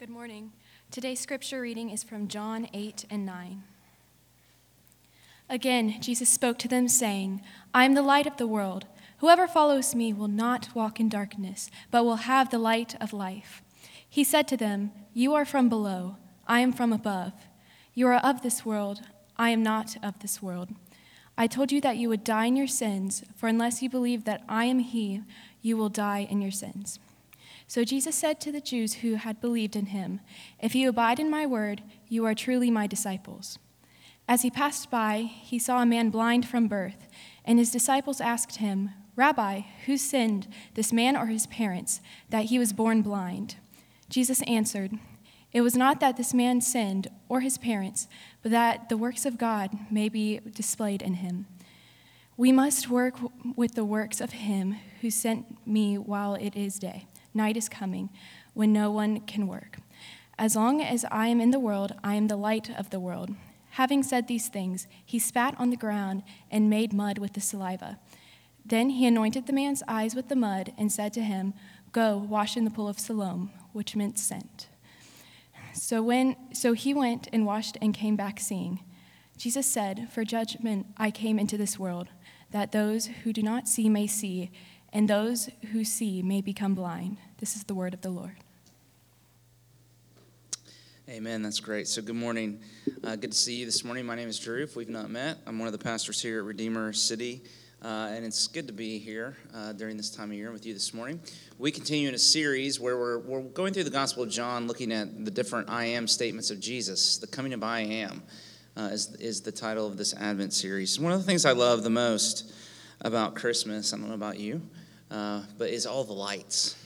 Good morning. Today's scripture reading is from John 8 and 9. Again, Jesus spoke to them, saying, I am the light of the world. Whoever follows me will not walk in darkness, but will have the light of life. He said to them, You are from below, I am from above. You are of this world, I am not of this world. I told you that you would die in your sins, for unless you believe that I am He, you will die in your sins. So Jesus said to the Jews who had believed in him, If you abide in my word, you are truly my disciples. As he passed by, he saw a man blind from birth, and his disciples asked him, Rabbi, who sinned, this man or his parents, that he was born blind? Jesus answered, It was not that this man sinned or his parents, but that the works of God may be displayed in him. We must work with the works of him who sent me while it is day. Night is coming when no one can work. As long as I am in the world, I am the light of the world. Having said these things, he spat on the ground and made mud with the saliva. Then he anointed the man's eyes with the mud and said to him, Go, wash in the pool of Siloam, which meant sent. So, when, so he went and washed and came back seeing. Jesus said, For judgment I came into this world, that those who do not see may see, and those who see may become blind. This is the word of the Lord. Amen. That's great. So, good morning. Uh, good to see you this morning. My name is Drew. If we've not met, I'm one of the pastors here at Redeemer City, uh, and it's good to be here uh, during this time of year with you this morning. We continue in a series where we're, we're going through the Gospel of John, looking at the different I am statements of Jesus. The coming of I am uh, is, is the title of this Advent series. One of the things I love the most about Christmas, I don't know about you, uh, but is all the lights.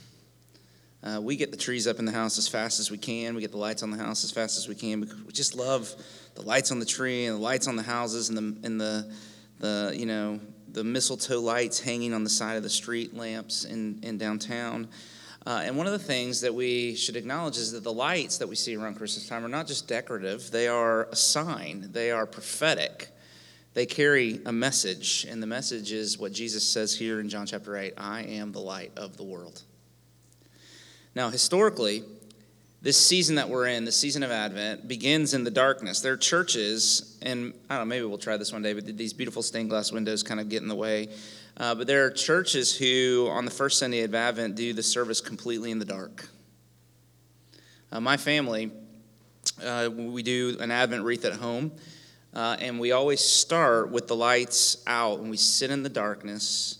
Uh, we get the trees up in the house as fast as we can. We get the lights on the house as fast as we can. We just love the lights on the tree and the lights on the houses and the and the the you know the mistletoe lights hanging on the side of the street lamps in in downtown. Uh, and one of the things that we should acknowledge is that the lights that we see around Christmas time are not just decorative; they are a sign. They are prophetic they carry a message, and the message is what Jesus says here in John chapter 8 I am the light of the world. Now, historically, this season that we're in, the season of Advent, begins in the darkness. There are churches, and I don't know, maybe we'll try this one day, but these beautiful stained glass windows kind of get in the way. Uh, but there are churches who, on the first Sunday of Advent, do the service completely in the dark. Uh, my family, uh, we do an Advent wreath at home. Uh, and we always start with the lights out and we sit in the darkness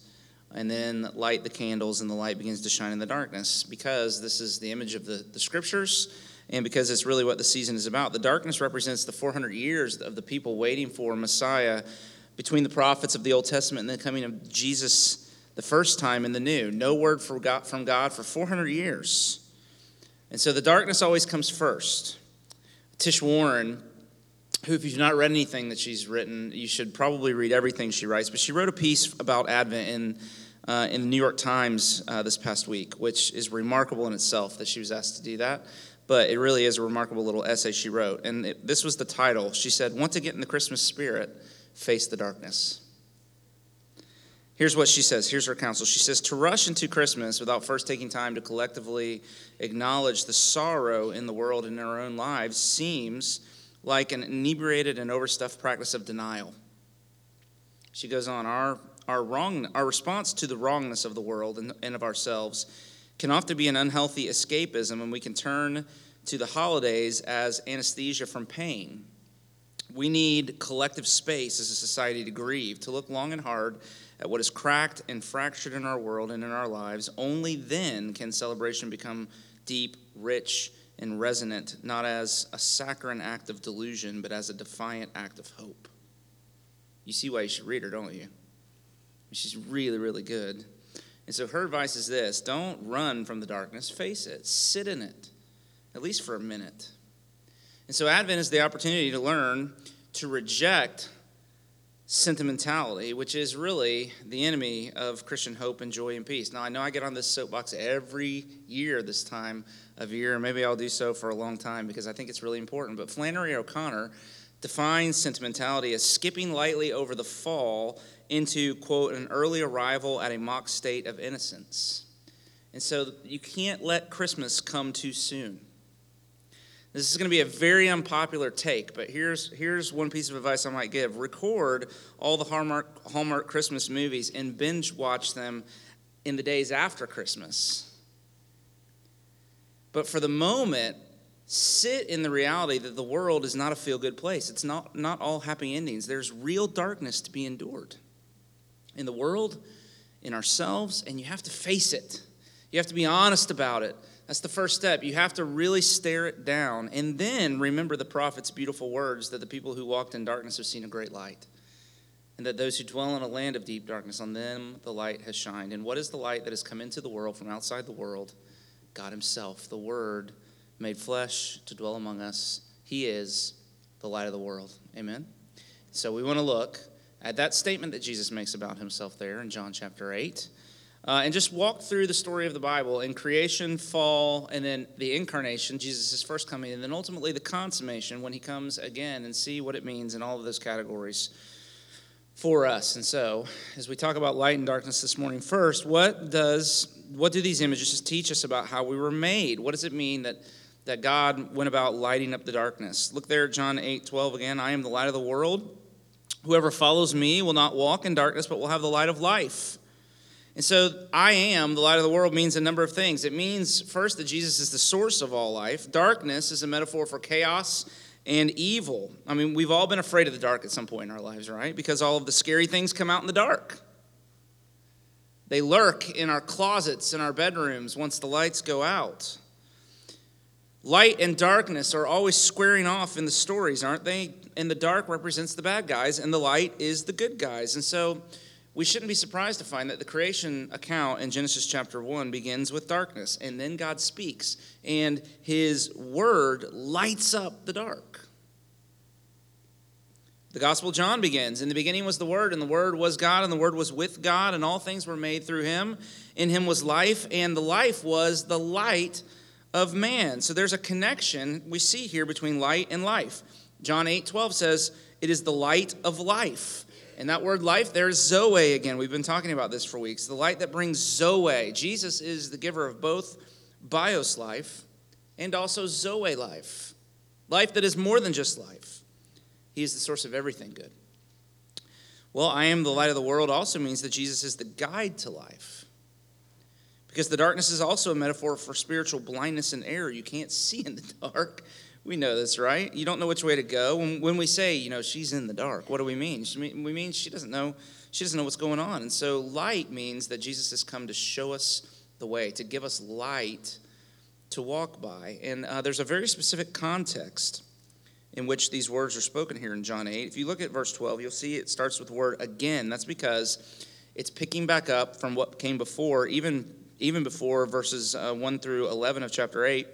and then light the candles and the light begins to shine in the darkness because this is the image of the, the scriptures and because it's really what the season is about. The darkness represents the 400 years of the people waiting for Messiah between the prophets of the Old Testament and the coming of Jesus the first time in the New. No word from God, from God for 400 years. And so the darkness always comes first. Tish Warren who, if you've not read anything that she's written, you should probably read everything she writes. But she wrote a piece about Advent in, uh, in the New York Times uh, this past week, which is remarkable in itself that she was asked to do that. But it really is a remarkable little essay she wrote. And it, this was the title. She said, Want to get in the Christmas spirit? Face the darkness. Here's what she says. Here's her counsel. She says, To rush into Christmas without first taking time to collectively acknowledge the sorrow in the world and in our own lives seems like an inebriated and overstuffed practice of denial. She goes on, our, our, wrong, our response to the wrongness of the world and, and of ourselves can often be an unhealthy escapism, and we can turn to the holidays as anesthesia from pain. We need collective space as a society to grieve, to look long and hard at what is cracked and fractured in our world and in our lives. Only then can celebration become deep, rich, and resonant, not as a saccharine act of delusion, but as a defiant act of hope. You see why you should read her, don't you? She's really, really good. And so her advice is this don't run from the darkness, face it, sit in it, at least for a minute. And so Advent is the opportunity to learn to reject sentimentality, which is really the enemy of Christian hope and joy and peace. Now, I know I get on this soapbox every year this time of year, and maybe I'll do so for a long time because I think it's really important. But Flannery O'Connor defines sentimentality as skipping lightly over the fall into, quote, an early arrival at a mock state of innocence. And so you can't let Christmas come too soon. This is going to be a very unpopular take, but here's, here's one piece of advice I might give record all the Hallmark, Hallmark Christmas movies and binge watch them in the days after Christmas. But for the moment, sit in the reality that the world is not a feel good place. It's not, not all happy endings. There's real darkness to be endured in the world, in ourselves, and you have to face it. You have to be honest about it. That's the first step. You have to really stare it down and then remember the prophet's beautiful words that the people who walked in darkness have seen a great light. And that those who dwell in a land of deep darkness, on them the light has shined. And what is the light that has come into the world from outside the world? God Himself, the Word made flesh to dwell among us. He is the light of the world. Amen. So we want to look at that statement that Jesus makes about Himself there in John chapter 8 uh, and just walk through the story of the Bible in creation, fall, and then the incarnation, Jesus' first coming, and then ultimately the consummation when he comes again and see what it means in all of those categories for us. And so, as we talk about light and darkness this morning, first, what does what do these images teach us about how we were made? What does it mean that that God went about lighting up the darkness? Look there John 8, 12 again. I am the light of the world. Whoever follows me will not walk in darkness, but will have the light of life. And so, I am the light of the world means a number of things. It means, first, that Jesus is the source of all life. Darkness is a metaphor for chaos and evil. I mean, we've all been afraid of the dark at some point in our lives, right? Because all of the scary things come out in the dark. They lurk in our closets, in our bedrooms, once the lights go out. Light and darkness are always squaring off in the stories, aren't they? And the dark represents the bad guys, and the light is the good guys. And so, we shouldn't be surprised to find that the creation account in Genesis chapter 1 begins with darkness, and then God speaks, and his word lights up the dark. The Gospel of John begins In the beginning was the Word, and the Word was God, and the Word was with God, and all things were made through him. In him was life, and the life was the light of man. So there's a connection we see here between light and life. John 8 12 says, It is the light of life. And that word life, there's Zoe again. We've been talking about this for weeks. The light that brings Zoe. Jesus is the giver of both bios life and also Zoe life. Life that is more than just life. He is the source of everything good. Well, I am the light of the world also means that Jesus is the guide to life. Because the darkness is also a metaphor for spiritual blindness and error. You can't see in the dark. We know this, right? You don't know which way to go. When, when we say, you know, she's in the dark, what do we mean? We mean she doesn't know. She doesn't know what's going on. And so, light means that Jesus has come to show us the way, to give us light to walk by. And uh, there's a very specific context in which these words are spoken here in John 8. If you look at verse 12, you'll see it starts with the word again. That's because it's picking back up from what came before, even, even before verses uh, 1 through 11 of chapter 8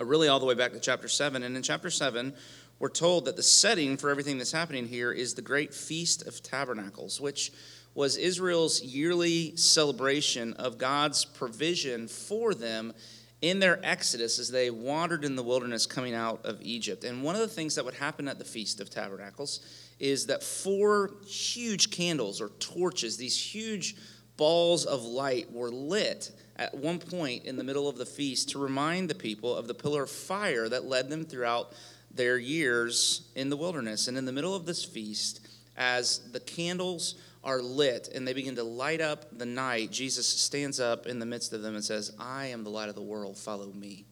uh, really all the way back to chapter 7. And in chapter 7, we're told that the setting for everything that's happening here is the great Feast of Tabernacles, which was Israel's yearly celebration of God's provision for them in their exodus as they wandered in the wilderness coming out of Egypt. And one of the things that would happen at the Feast of Tabernacles is that four huge candles or torches, these huge balls of light, were lit at one point in the middle of the feast to remind the people of the pillar of fire that led them throughout their years in the wilderness. And in the middle of this feast, as the candles are lit and they begin to light up the night, Jesus stands up in the midst of them and says, I am the light of the world, follow me.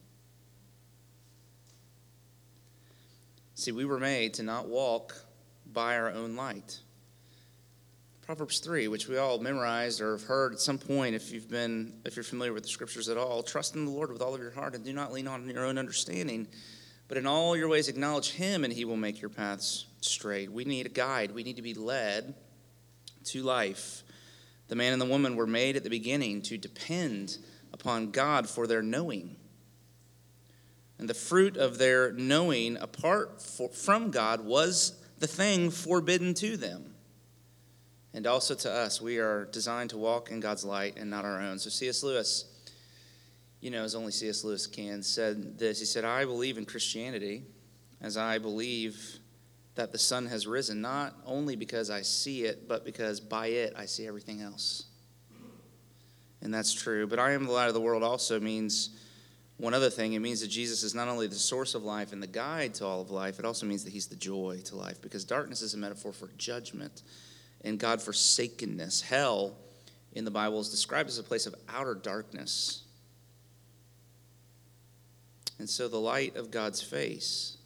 See, we were made to not walk by our own light. Proverbs 3, which we all memorized or have heard at some point if you've been if you're familiar with the scriptures at all, trust in the Lord with all of your heart and do not lean on your own understanding, but in all your ways acknowledge him and he will make your paths straight. We need a guide. We need to be led to life. The man and the woman were made at the beginning to depend upon God for their knowing. And the fruit of their knowing apart for, from God was the thing forbidden to them and also to us. We are designed to walk in God's light and not our own. So C.S. Lewis, you know, as only C.S. Lewis can, said this. He said, I believe in Christianity as I believe that the sun has risen, not only because I see it, but because by it I see everything else. And that's true. But I am the light of the world also means One other thing, it means that Jesus is not only the source of life and the guide to all of life, it also means that he's the joy to life because darkness is a metaphor for judgment and God forsakenness. Hell in the Bible is described as a place of outer darkness. And so the light of God's face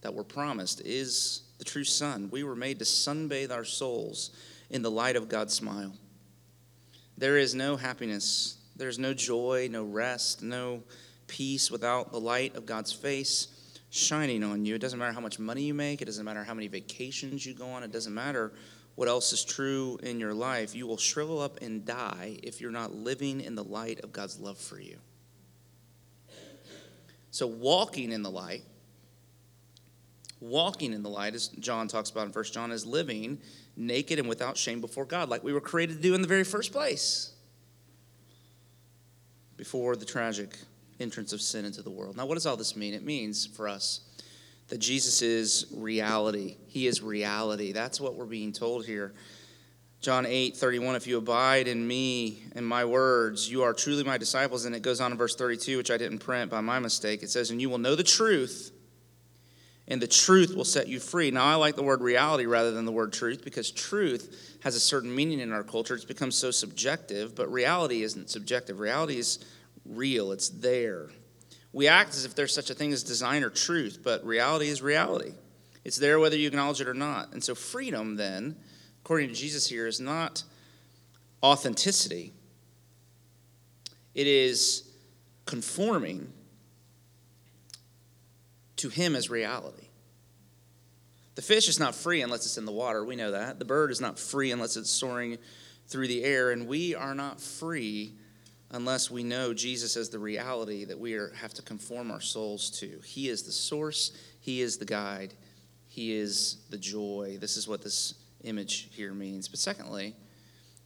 that we're promised is the true sun. We were made to sunbathe our souls in the light of God's smile. There is no happiness, there's no joy, no rest, no peace without the light of God's face shining on you. It doesn't matter how much money you make, it doesn't matter how many vacations you go on, it doesn't matter what else is true in your life. You will shrivel up and die if you're not living in the light of God's love for you. So, walking in the light, walking in the light, as John talks about in 1 John, is living naked and without shame before God, like we were created to do in the very first place, before the tragic entrance of sin into the world. Now, what does all this mean? It means for us that Jesus is reality. He is reality. That's what we're being told here. John 8, 31, if you abide in me and my words, you are truly my disciples. And it goes on in verse 32, which I didn't print by my mistake. It says, And you will know the truth, and the truth will set you free. Now, I like the word reality rather than the word truth because truth has a certain meaning in our culture. It's become so subjective, but reality isn't subjective. Reality is real, it's there. We act as if there's such a thing as design or truth, but reality is reality. It's there whether you acknowledge it or not. And so, freedom then according to Jesus here, is not authenticity, it is conforming to Him as reality. The fish is not free unless it's in the water. We know that. The bird is not free unless it's soaring through the air. And we are not free unless we know Jesus as the reality that we are, have to conform our souls to. He is the source, He is the guide, He is the joy. This is what this image here means. But secondly,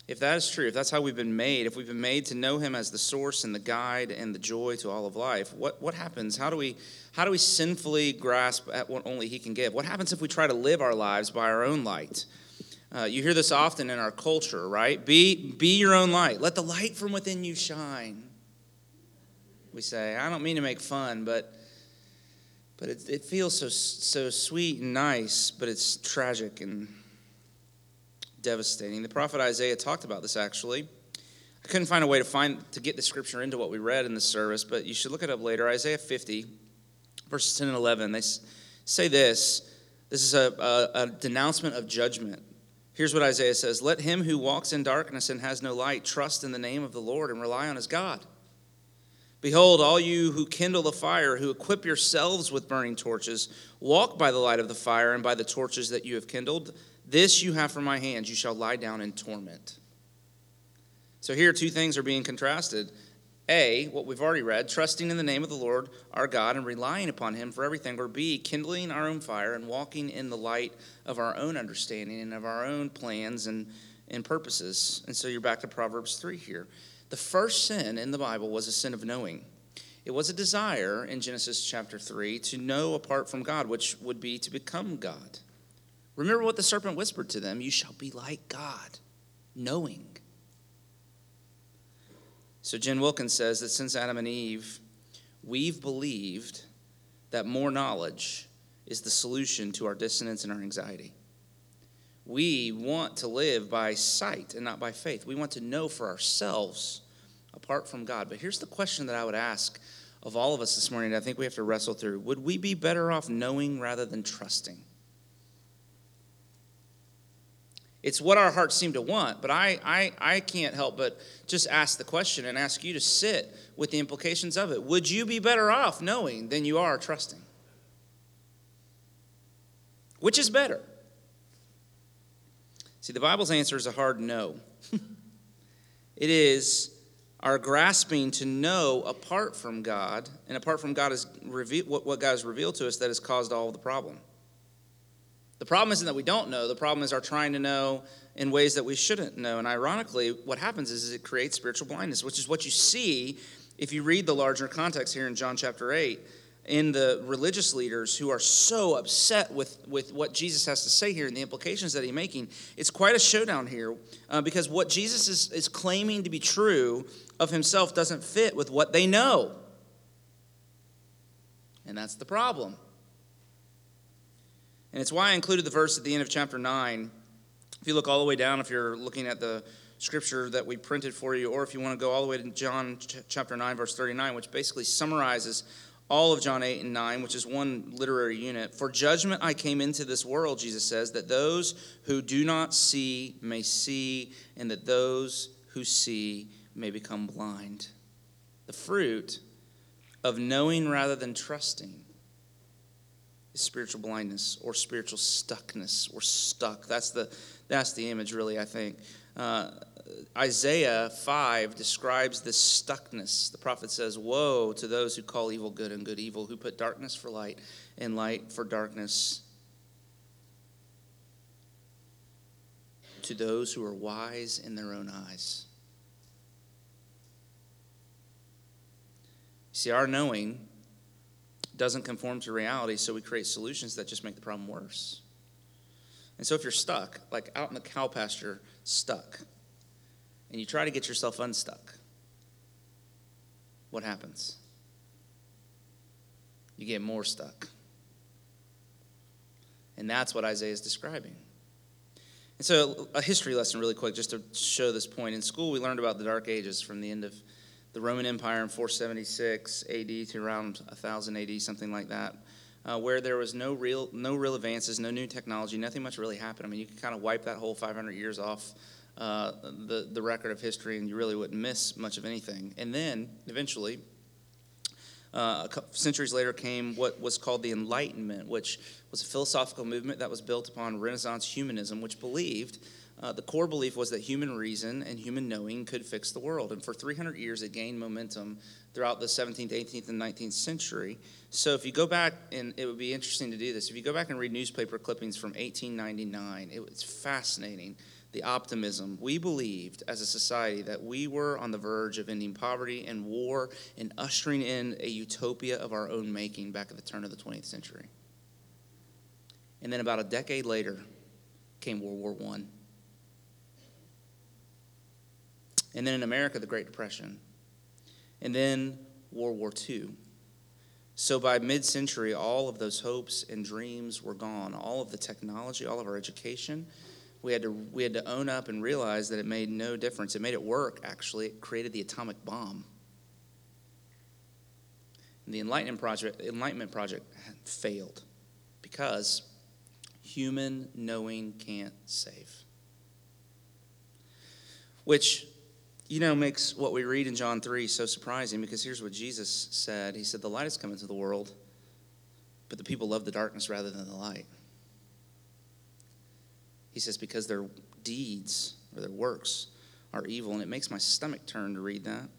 if that is true, if that's how we've been made, if we've been made to know him as the source and the guide and the joy to all of life, what, what happens? How do we how do we sinfully grasp at what only he can give? What happens if we try to live our lives by our own light? Uh, you hear this often in our culture, right? Be be your own light. Let the light from within you shine. We say, I don't mean to make fun, but but it, it feels so so sweet and nice, but it's tragic and devastating. The prophet Isaiah talked about this actually. I couldn't find a way to find to get the scripture into what we read in the service, but you should look it up later. Isaiah 50, verses 10 and 11. They say this. This is a, a, a denouncement of judgment. Here's what Isaiah says Let him who walks in darkness and has no light trust in the name of the Lord and rely on his God. Behold, all you who kindle the fire, who equip yourselves with burning torches, walk by the light of the fire and by the torches that you have kindled. This you have from my hands, you shall lie down in torment. So here, two things are being contrasted. A, what we've already read, trusting in the name of the Lord our God and relying upon Him for everything. Or B, kindling our own fire and walking in the light of our own understanding and of our own plans and, and purposes. And so you're back to Proverbs 3 here. The first sin in the Bible was a sin of knowing. It was a desire in Genesis chapter 3 to know apart from God, which would be to become God. Remember what the serpent whispered to them You shall be like God, knowing. So Jen Wilkins says that since Adam and Eve, we've believed that more knowledge is the solution to our dissonance and our anxiety. We want to live by sight and not by faith. We want to know for ourselves apart from God. But here's the question that I would ask of all of us this morning I think we have to wrestle through. Would we be better off knowing rather than trusting? It's what our hearts seem to want, but I, I, I can't help but just ask the question and ask you to sit with the implications of it. Would you be better off knowing than you are trusting? Which is better? See, the Bible's answer is a hard no. it is our grasping to know apart from God, and apart from God is reveal, what God has revealed to us that has caused all of the problem. The problem isn't that we don't know, the problem is our trying to know in ways that we shouldn't know. And ironically, what happens is, is it creates spiritual blindness, which is what you see if you read the larger context here in John chapter 8 in the religious leaders who are so upset with, with what Jesus has to say here and the implications that he's making. It's quite a showdown here uh, because what Jesus is, is claiming to be true of himself doesn't fit with what they know. And that's the problem. And it's why I included the verse at the end of chapter 9. If you look all the way down, if you're looking at the scripture that we printed for you, or if you want to go all the way to John chapter 9, verse 39, which basically summarizes all of John 8 and 9, which is one literary unit. For judgment I came into this world, Jesus says, that those who do not see may see, and that those who see may become blind. The fruit of knowing rather than trusting is spiritual blindness or spiritual stuckness or stuck. That's the, that's the image, really, I think. Uh, Isaiah 5 describes this stuckness. The prophet says, Woe to those who call evil good and good evil, who put darkness for light and light for darkness. To those who are wise in their own eyes. See, our knowing doesn't conform to reality, so we create solutions that just make the problem worse. And so if you're stuck, like out in the cow pasture, stuck, and you try to get yourself unstuck, what happens? You get more stuck. And that's what Isaiah is describing. And so, a history lesson, really quick, just to show this point. In school, we learned about the Dark Ages from the end of the Roman Empire in 476 AD to around 1000 AD, something like that uh, where there was no real, no real advances, no new technology, nothing much really happened. I mean, you could kind of wipe that whole 500 years off uh, the, the record of history and you really wouldn't miss much of anything. And then eventually, uh, centuries later came what was called the Enlightenment, which was a philosophical movement that was built upon Renaissance humanism, which believed uh, the core belief was that human reason and human knowing could fix the world. And for 300 years, it gained momentum throughout the 17th, 18th, and 19th century. So if you go back, and it would be interesting to do this, if you go back and read newspaper clippings from 1899, it was fascinating the optimism. We believed as a society that we were on the verge of ending poverty and war and ushering in a utopia of our own making back at the turn of the 20th century. And then about a decade later came World War I. And then in America, the Great Depression. And then World War II. So by mid century, all of those hopes and dreams were gone. All of the technology, all of our education, we had, to, we had to own up and realize that it made no difference. It made it work, actually. It created the atomic bomb. And the Enlightenment Project, Enlightenment Project failed because human knowing can't save. Which you know, makes what we read in John 3 so surprising because here's what Jesus said He said, The light has come into the world, but the people love the darkness rather than the light. He says, Because their deeds or their works are evil, and it makes my stomach turn to read that.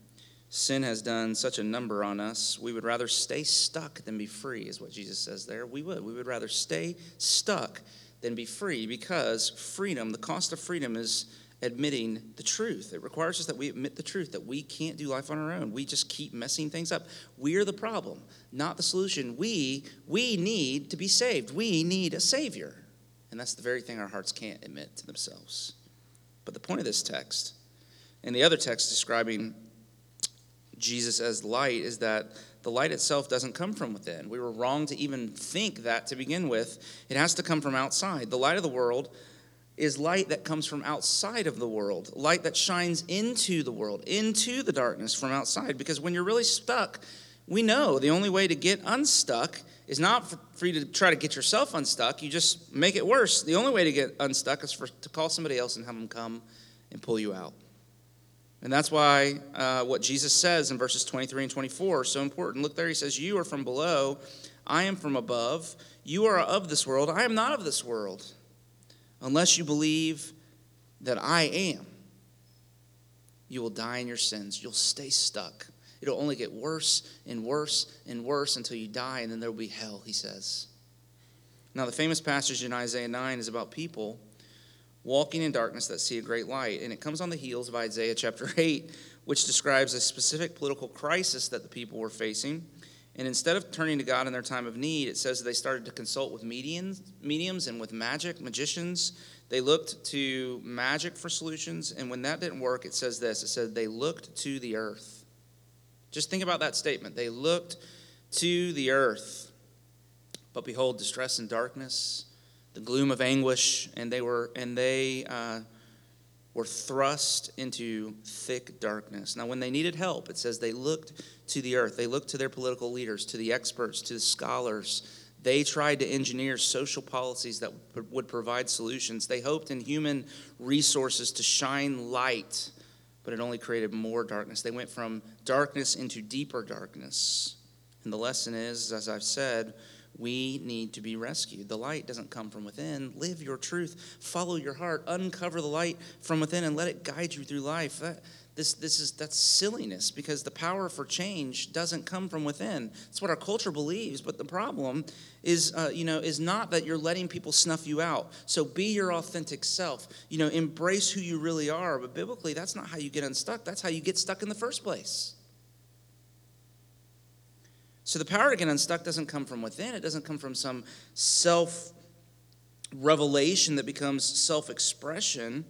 Sin has done such a number on us. We would rather stay stuck than be free, is what Jesus says there. We would. We would rather stay stuck than be free because freedom, the cost of freedom is admitting the truth. It requires us that we admit the truth that we can't do life on our own. We just keep messing things up. We're the problem, not the solution. We we need to be saved. We need a savior. And that's the very thing our hearts can't admit to themselves. But the point of this text and the other text describing Jesus as light is that the light itself doesn't come from within. We were wrong to even think that to begin with. It has to come from outside. The light of the world is light that comes from outside of the world, light that shines into the world, into the darkness from outside. Because when you're really stuck, we know the only way to get unstuck is not for you to try to get yourself unstuck. You just make it worse. The only way to get unstuck is for to call somebody else and have them come and pull you out. And that's why uh, what Jesus says in verses 23 and 24 is so important. Look there, he says, You are from below, I am from above. You are of this world, I am not of this world unless you believe that I am, you will die in your sins. You'll stay stuck. It'll only get worse and worse and worse until you die, and then there will be hell, he says. Now, the famous passage in Isaiah 9 is about people walking in darkness that see a great light, and it comes on the heels of Isaiah chapter 8, which describes a specific political crisis that the people were facing. And instead of turning to God in their time of need, it says they started to consult with mediums, mediums and with magic, magicians. They looked to magic for solutions. And when that didn't work, it says this it said they looked to the earth. Just think about that statement. They looked to the earth. But behold, distress and darkness, the gloom of anguish, and they were and they uh, were thrust into thick darkness. Now, when they needed help, it says they looked to the earth. They looked to their political leaders, to the experts, to the scholars. They tried to engineer social policies that would provide solutions. They hoped in human resources to shine light, but it only created more darkness. They went from darkness into deeper darkness. And the lesson is, as I've said, we need to be rescued. The light doesn't come from within. Live your truth. Follow your heart. Uncover the light from within and let it guide you through life. That, this, this is that's silliness because the power for change doesn't come from within. That's what our culture believes. But the problem is, uh, you know, is not that you're letting people snuff you out. So be your authentic self. You know, embrace who you really are. But biblically, that's not how you get unstuck. That's how you get stuck in the first place. So the power to get unstuck doesn't come from within, it doesn't come from some self revelation that becomes self expression.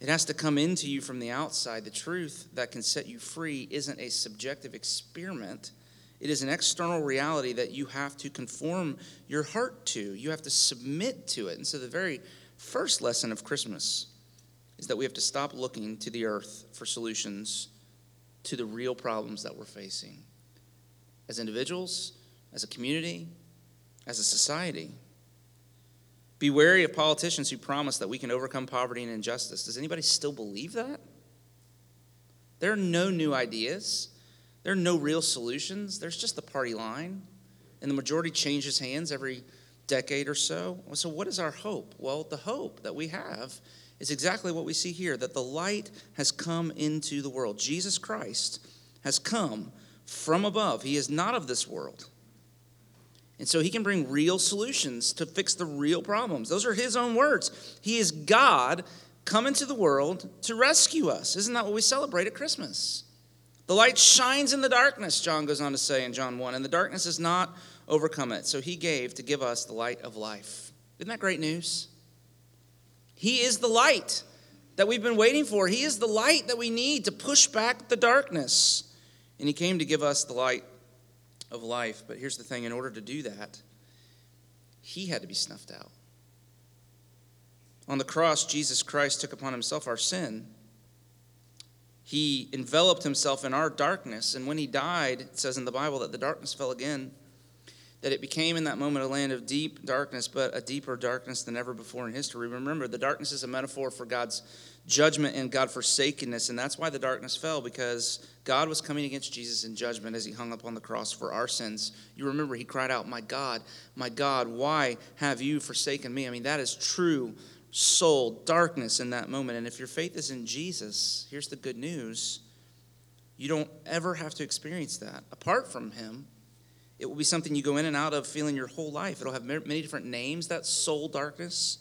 It has to come into you from the outside. The truth that can set you free isn't a subjective experiment. It is an external reality that you have to conform your heart to. You have to submit to it. And so, the very first lesson of Christmas is that we have to stop looking to the earth for solutions to the real problems that we're facing as individuals, as a community, as a society. Be wary of politicians who promise that we can overcome poverty and injustice. Does anybody still believe that? There are no new ideas. There are no real solutions. There's just the party line. And the majority changes hands every decade or so. So, what is our hope? Well, the hope that we have is exactly what we see here that the light has come into the world. Jesus Christ has come from above. He is not of this world. And so he can bring real solutions to fix the real problems. Those are his own words. He is God come into the world to rescue us. Isn't that what we celebrate at Christmas? The light shines in the darkness, John goes on to say in John 1, and the darkness has not overcome it. So he gave to give us the light of life. Isn't that great news? He is the light that we've been waiting for. He is the light that we need to push back the darkness. And he came to give us the light of life. But here's the thing in order to do that, he had to be snuffed out. On the cross, Jesus Christ took upon himself our sin. He enveloped himself in our darkness. And when he died, it says in the Bible that the darkness fell again, that it became in that moment a land of deep darkness, but a deeper darkness than ever before in history. Remember, the darkness is a metaphor for God's judgment and God forsakenness. And that's why the darkness fell, because God was coming against Jesus in judgment as he hung up on the cross for our sins. You remember, he cried out, My God, my God, why have you forsaken me? I mean, that is true soul darkness in that moment. And if your faith is in Jesus, here's the good news you don't ever have to experience that. Apart from him, it will be something you go in and out of feeling your whole life. It'll have many different names, that soul darkness.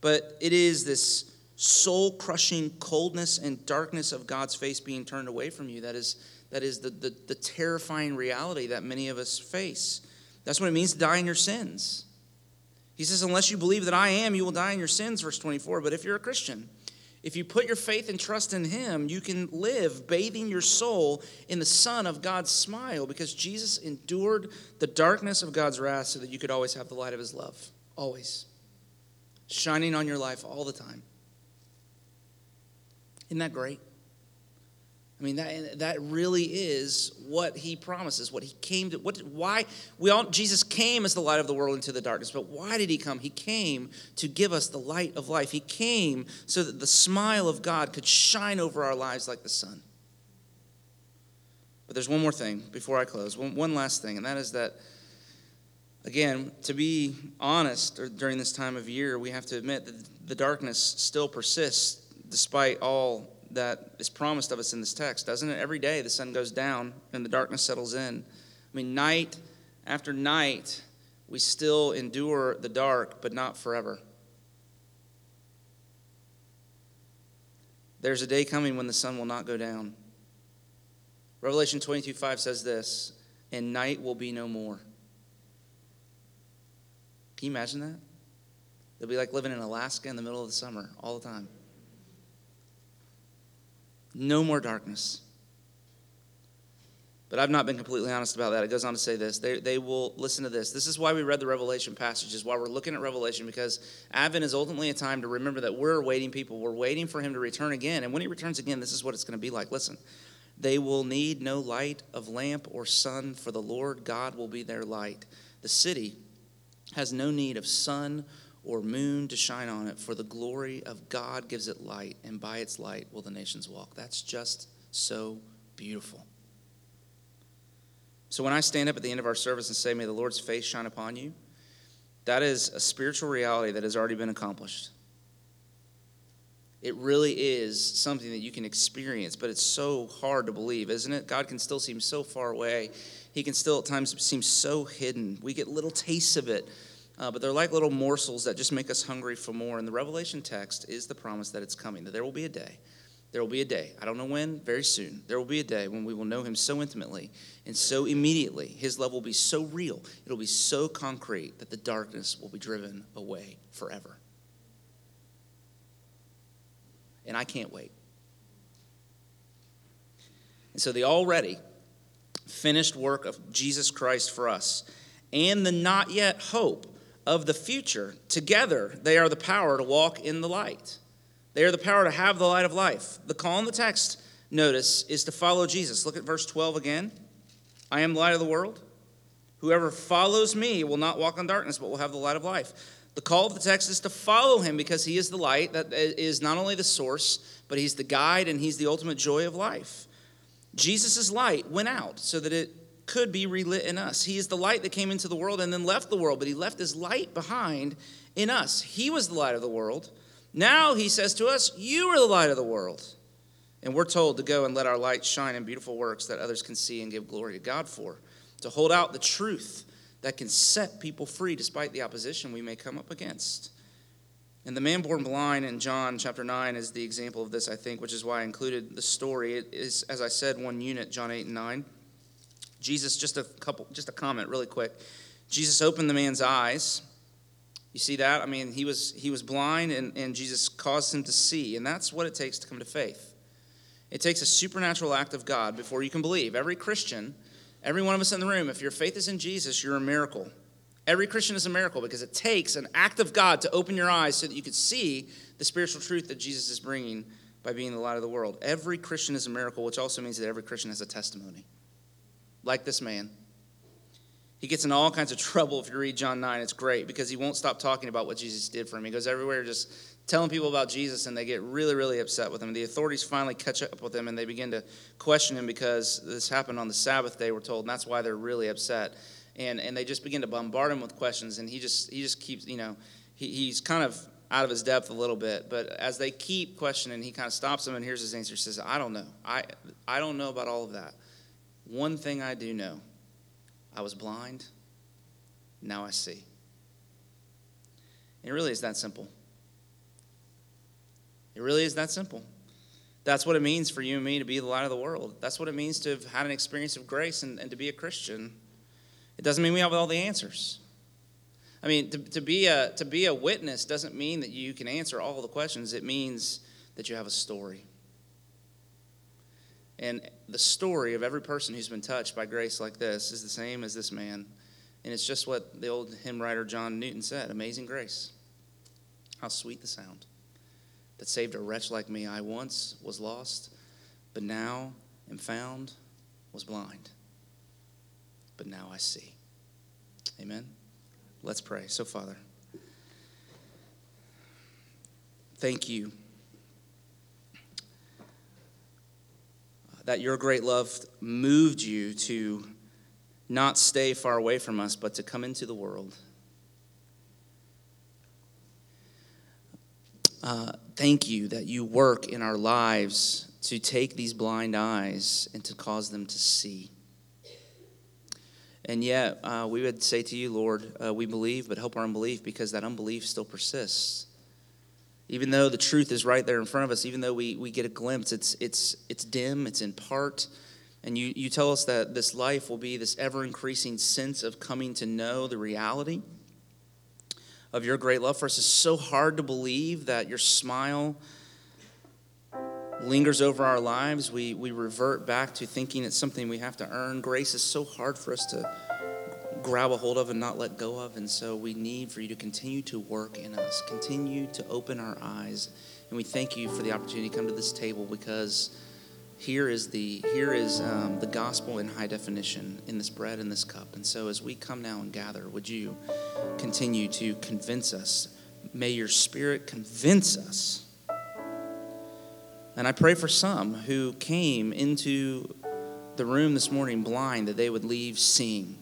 But it is this soul crushing coldness and darkness of God's face being turned away from you. That is, that is the, the, the, terrifying reality that many of us face. That's what it means to die in your sins. He says, Unless you believe that I am, you will die in your sins, verse 24. But if you're a Christian, if you put your faith and trust in Him, you can live bathing your soul in the sun of God's smile because Jesus endured the darkness of God's wrath so that you could always have the light of His love. Always. Shining on your life all the time. Isn't that great? I mean that that really is what he promises. What he came to. What why we all Jesus came as the light of the world into the darkness. But why did he come? He came to give us the light of life. He came so that the smile of God could shine over our lives like the sun. But there's one more thing before I close. One, one last thing, and that is that again, to be honest, during this time of year, we have to admit that the darkness still persists despite all that is promised of us in this text, doesn't it? Every day the sun goes down and the darkness settles in. I mean, night after night, we still endure the dark, but not forever. There's a day coming when the sun will not go down. Revelation 22 5 says this, and night will be no more. Can you imagine that? It'll be like living in Alaska in the middle of the summer all the time. No more darkness. But I've not been completely honest about that. It goes on to say this. They, they will listen to this. This is why we read the Revelation passages, why we're looking at Revelation, because Advent is ultimately a time to remember that we're waiting people. We're waiting for him to return again. And when he returns again, this is what it's going to be like. Listen, they will need no light of lamp or sun, for the Lord God will be their light. The city has no need of sun or moon to shine on it, for the glory of God gives it light, and by its light will the nations walk. That's just so beautiful. So when I stand up at the end of our service and say, May the Lord's face shine upon you, that is a spiritual reality that has already been accomplished. It really is something that you can experience, but it's so hard to believe, isn't it? God can still seem so far away. He can still at times seem so hidden. We get little tastes of it, uh, but they're like little morsels that just make us hungry for more. And the Revelation text is the promise that it's coming, that there will be a day there will be a day, I don't know when, very soon, there will be a day when we will know him so intimately and so immediately. His love will be so real, it'll be so concrete that the darkness will be driven away forever. And I can't wait. And so, the already finished work of Jesus Christ for us and the not yet hope of the future, together, they are the power to walk in the light. They are the power to have the light of life. The call in the text, notice, is to follow Jesus. Look at verse 12 again. I am the light of the world. Whoever follows me will not walk in darkness, but will have the light of life. The call of the text is to follow him because he is the light that is not only the source, but he's the guide and he's the ultimate joy of life. Jesus' light went out so that it could be relit in us. He is the light that came into the world and then left the world, but he left his light behind in us. He was the light of the world. Now he says to us, You are the light of the world. And we're told to go and let our light shine in beautiful works that others can see and give glory to God for, to hold out the truth that can set people free despite the opposition we may come up against. And the man born blind in John chapter 9 is the example of this, I think, which is why I included the story. It is, as I said, one unit, John 8 and 9. Jesus, just a couple, just a comment really quick. Jesus opened the man's eyes you see that? I mean, he was, he was blind and, and Jesus caused him to see. And that's what it takes to come to faith. It takes a supernatural act of God before you can believe. Every Christian, every one of us in the room, if your faith is in Jesus, you're a miracle. Every Christian is a miracle because it takes an act of God to open your eyes so that you could see the spiritual truth that Jesus is bringing by being the light of the world. Every Christian is a miracle, which also means that every Christian has a testimony. Like this man. He gets in all kinds of trouble if you read John 9. It's great because he won't stop talking about what Jesus did for him. He goes everywhere just telling people about Jesus, and they get really, really upset with him. The authorities finally catch up with him, and they begin to question him because this happened on the Sabbath day, we're told, and that's why they're really upset. And, and they just begin to bombard him with questions, and he just, he just keeps, you know, he, he's kind of out of his depth a little bit. But as they keep questioning, he kind of stops them, and here's his answer. He says, I don't know. I, I don't know about all of that. One thing I do know I was blind, now I see. It really is that simple. It really is that simple. That's what it means for you and me to be the light of the world. That's what it means to have had an experience of grace and, and to be a Christian. It doesn't mean we have all the answers. I mean, to, to, be a, to be a witness doesn't mean that you can answer all the questions, it means that you have a story. And the story of every person who's been touched by grace like this is the same as this man. And it's just what the old hymn writer John Newton said Amazing grace. How sweet the sound that saved a wretch like me. I once was lost, but now am found, was blind, but now I see. Amen. Let's pray. So, Father, thank you. That your great love moved you to not stay far away from us, but to come into the world. Uh, thank you that you work in our lives to take these blind eyes and to cause them to see. And yet, uh, we would say to you, Lord, uh, we believe, but help our unbelief because that unbelief still persists even though the truth is right there in front of us, even though we, we get a glimpse, it's, it's, it's dim, it's in part. And you, you tell us that this life will be this ever increasing sense of coming to know the reality of your great love for us. It's so hard to believe that your smile lingers over our lives, we, we revert back to thinking it's something we have to earn. Grace is so hard for us to grab a hold of and not let go of. And so we need for you to continue to work in us, continue to open our eyes. And we thank you for the opportunity to come to this table because here is the here is um, the gospel in high definition in this bread and this cup. And so as we come now and gather, would you continue to convince us? May your spirit convince us and I pray for some who came into the room this morning blind that they would leave seeing.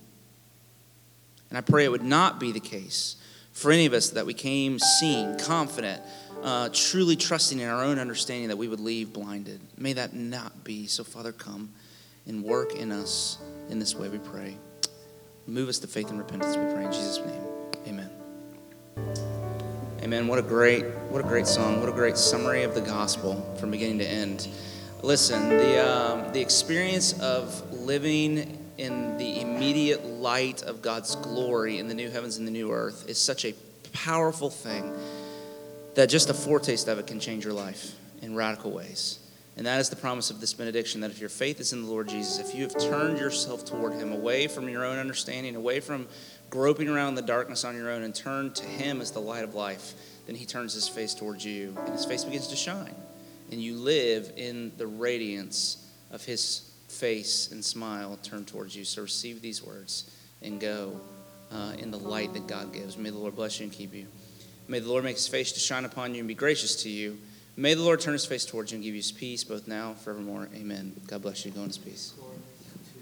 And I pray it would not be the case for any of us that we came seeing, confident, uh, truly trusting in our own understanding that we would leave blinded. May that not be. So, Father, come and work in us in this way, we pray. Move us to faith and repentance, we pray in Jesus' name. Amen. Amen. What a great, what a great song. What a great summary of the gospel from beginning to end. Listen, the um, the experience of living in the immediate light of God's glory in the new heavens and the new earth is such a powerful thing that just a foretaste of it can change your life in radical ways. And that is the promise of this benediction that if your faith is in the Lord Jesus, if you have turned yourself toward Him, away from your own understanding, away from groping around in the darkness on your own, and turn to Him as the light of life, then He turns His face towards you, and His face begins to shine. And you live in the radiance of His face and smile turned towards you. So receive these words and go uh, in the light that God gives. May the Lord bless you and keep you. May the Lord make His face to shine upon you and be gracious to you. May the Lord turn his face towards you and give you his peace, both now and forevermore. Amen. God bless you. Go in his peace.